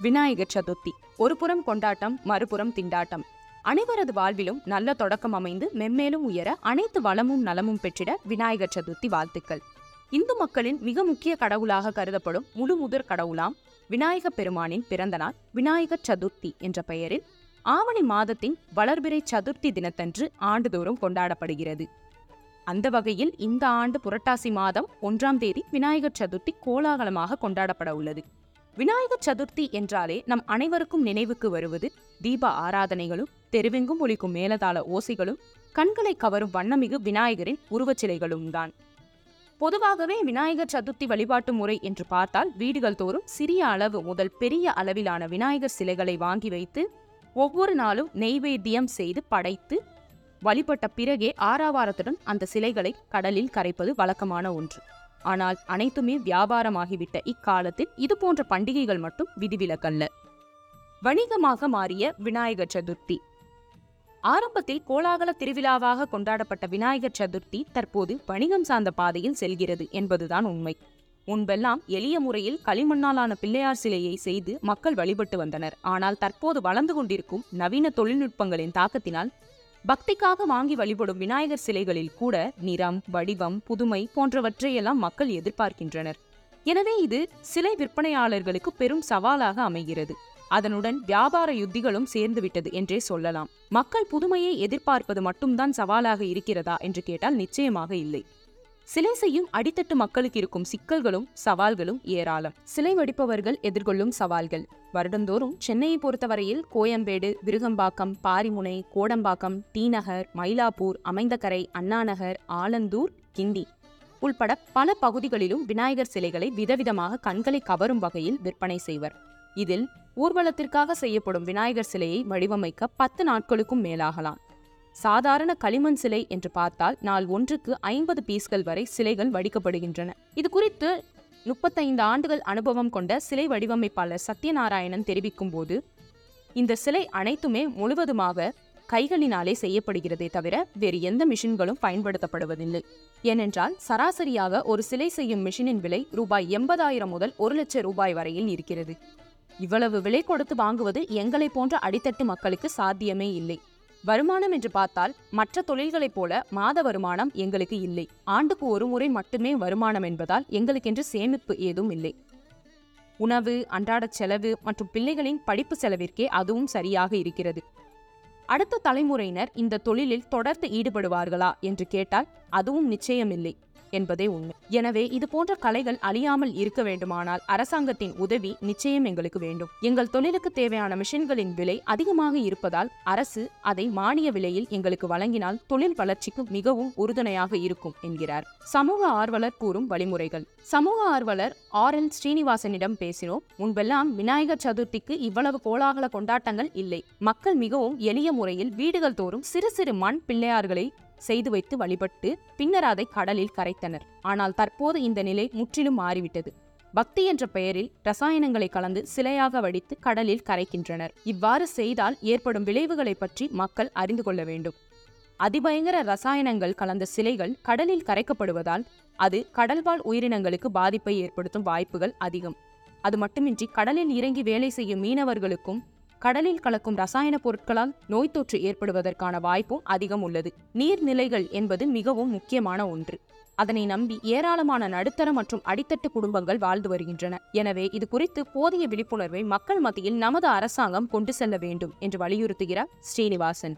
விநாயகர் சதுர்த்தி. ஒருபுறம் கொண்டாட்டம் மறுபுறம் திண்டாட்டம். அனைவரது வாழ்விலும் நல்ல தொடக்கம் அமைந்து மென்மேலும் உயர அனைத்து வளமும் நலமும் பெற்றிட விநாயகர் சதுர்த்தி வாழ்த்துக்கள். இந்து மக்களின் மிக முக்கிய கடவுளாக கருதப்படும் முழுமுதற் கடவுளாம் விநாயகப் பெருமானின் பிறந்த நாள் விநாயகர் சதுர்த்தி என்ற பெயரில் ஆவணி மாதத்தின் வளர்பிறை சதுர்த்தி தினத்தன்று ஆண்டுதோறும் கொண்டாடப்படுகிறது. அந்த வகையில் இந்த ஆண்டு புரட்டாசி மாதம் ஒன்றாம் தேதி விநாயகர் சதுர்த்தி கோலாகலமாக கொண்டாடப்பட உள்ளது. விநாயகர் சதுர்த்தி என்றாலே நம் அனைவருக்கும் நினைவுக்கு வருவது தீப ஆராதனைகளும் தெருவெங்கும் ஒலிக்கும் மேலதாள ஓசைகளும் கண்களை கவரும் வண்ணமிகு விநாயகரின் உருவச்சிலைகளும் தான் பொதுவாகவே விநாயகர் சதுர்த்தி வழிபாட்டு முறை என்று பார்த்தால் வீடுகள் தோறும் சிறிய அளவு முதல் பெரிய அளவிலான விநாயகர் சிலைகளை வாங்கி வைத்து ஒவ்வொரு நாளும் நெய்வேத்தியம் செய்து படைத்து வழிபட்ட பிறகே ஆறாவாரத்துடன் அந்த சிலைகளை கடலில் கரைப்பது வழக்கமான ஒன்று. ஆனால் அனைத்துமே வியாபாரமாகிவிட்ட இக்காலத்தில் இதுபோன்ற பண்டிகைகள் மட்டும் விதிவிலக்கல்ல. வணிகமாக மாறிய விநாயகர் சதுர்த்தி. ஆரம்பத்தில் கோலாகல திருவிழாவாக கொண்டாடப்பட்ட விநாயகர் சதுர்த்தி தற்போது வணிகம் சார்ந்த பாதையில் செல்கிறது என்பதுதான் உண்மை. முன்பெல்லாம் எளிய முறையில் களிமண்ணாலான பிள்ளையார் சிலையை செய்து மக்கள் வழிபட்டு வந்தனர். ஆனால் தற்போது வளர்ந்து கொண்டிருக்கும் நவீன தொழில்நுட்பங்களின் தாக்கத்தினால் பக்திக்காக வாங்கி வழிபடும் விநாயகர் சிலைகளில் கூட நிறம் வடிவம் புதுமை போன்றவற்றையெல்லாம் மக்கள் எதிர்பார்க்கின்றனர். எனவே இது சிலை விற்பனையாளர்களுக்கு பெரும் சவாலாக அமைகிறது. அதனுடன் வியாபார யுத்திகளும் சேர்ந்துவிட்டது என்றே சொல்லலாம். மக்கள் புதுமையை எதிர்பார்ப்பது மட்டும்தான் சவாலாக இருக்கிறதா என்று கேட்டால் நிச்சயமாக இல்லை. சிலை செய்யும் அடித்தட்டு மக்களுக்கு இருக்கும் சிக்கல்களும் சவால்களும் ஏராளம். சிலை வடிப்பவர்கள் எதிர்கொள்ளும் சவால்கள். வருடந்தோறும் சென்னையை பொறுத்தவரையில் கோயம்பேடு விருகம்பாக்கம் பாரிமுனை கோடம்பாக்கம் டீநகர் மயிலாப்பூர் அமைந்தகரை அண்ணாநகர் ஆலந்தூர் கிண்டி உள்பட பல பகுதிகளிலும் விநாயகர் சிலைகளை விதவிதமாக கண்களை கவரும் வகையில் விற்பனை செய்வர். இதில் ஊர்வலத்திற்காக செய்யப்படும் விநாயகர் சிலையை வடிவமைக்க பத்து நாட்களுக்கும் மேலாகலாம். சாதாரண களிமண் சிலை என்று பார்த்தால் நாள் ஒன்றுக்கு ஐம்பது பீஸ்கள் வரை சிலைகள் வடிக்கப்படுகின்றன. இது குறித்து முப்பத்தைந்து ஆண்டுகள் அனுபவம் கொண்ட சிலை வடிவமைப்பாளர் சத்யநாராயணன் தெரிவிக்கும் போது இந்த சிலை அனைத்துமே முழுவதுமாக கைகளினாலே செய்யப்படுகிறதே தவிர வேறு எந்த மிஷின்களும் பயன்படுத்தப்படுவதில்லை. ஏனென்றால் சராசரியாக ஒரு சிலை செய்யும் மிஷினின் விலை ரூபாய் எண்பதாயிரம் முதல் ஒரு லட்சம் ரூபாய் வரையில் இருக்கிறது. இவ்வளவு விலை கொடுத்து வாங்குவது எங்களை போன்ற அடித்தட்டு மக்களுக்கு சாத்தியமே இல்லை. வருமானம் என்று பார்த்தால் மற்ற தொழில்களைப் போல மாத வருமானம் எங்களுக்கு இல்லை. ஆண்டுக்கு ஒரு முறை மட்டுமே வருமானம் என்பதால் எங்களுக்கென்று சேமிப்பு ஏதும் இல்லை. உணவு அன்றாடச் செலவு மற்றும் பிள்ளைகளின் படிப்பு செலவிற்கே அதுவும் சரியாக இருக்கிறது. அடுத்த தலைமுறையினர் இந்த தொழிலில் தொடர்ந்து ஈடுபடுவார்களா என்று கேட்டால் அதுவும் நிச்சயமில்லை. என்பதே உண்மை. எனவே இது போன்ற கலைகள் அழியாமல் இருக்க வேண்டுமானால் அரசாங்கத்தின் உதவி நிச்சயம் எங்களுக்கு வேண்டும். எங்கள் தொழிலுக்கு தேவையான மிஷின்களின் விலை அதிகமாக இருப்பதால் அரசு அதை மானிய விலையில் எங்களுக்கு வழங்கினால் தொழில் வளர்ச்சிக்கு மிகவும் உறுதுணையாக இருக்கும் என்கிறார். சமூக ஆர்வலர் கூறும் வழிமுறைகள். சமூக ஆர்வலர் ஆர். எல். ஸ்ரீனிவாசனிடம் பேசினோம் முன்பெல்லாம் விநாயகர் சதுர்த்திக்கு இவ்வளவு கோலாகல கொண்டாட்டங்கள் இல்லை. மக்கள் மிகவும் எளிய முறையில் வீடுகள் தோறும் சிறு சிறு மண் பிள்ளையார்களை செய்து வைத்து வழிபட்டு பின்னர் அதை கடலில் கரைத்தனர். ஆனால் தற்போது இந்த நிலை முற்றிலும் மாறிவிட்டது. பக்தி என்ற பெயரில் ரசாயனங்களை கலந்து சிலையாக வடித்து கடலில் கரைக்கின்றனர். இவ்வாறு செய்தால் ஏற்படும் விளைவுகளை பற்றி மக்கள் அறிந்து கொள்ள வேண்டும். அதிபயங்கர ரசாயனங்கள் கலந்த சிலைகள் கடலில் கரைக்கப்படுவதால் அது கடல்வாழ் உயிரினங்களுக்கு பாதிப்பை ஏற்படுத்தும் வாய்ப்புகள் அதிகம். அது மட்டுமின்றி கடலில் இறங்கி வேலை செய்யும் மீனவர்களுக்கும் கடலில் கலக்கும் ரசாயன பொருட்களால் நோய் தொற்று ஏற்படுவதற்கான வாய்ப்பும் அதிகம் உள்ளது. நீர்நிலைகள் என்பது மிகவும் முக்கியமான ஒன்று. அதனை நம்பி ஏராளமான நடுத்தர மற்றும் அடித்தட்டு குடும்பங்கள் வாழ்ந்து வருகின்றன. எனவே இது குறித்து போதிய விழிப்புணர்வை மக்கள் மத்தியில் நமது அரசாங்கம் கொண்டு செல்ல வேண்டும் என்று வலியுறுத்துகிறார் ஸ்ரீனிவாசன்.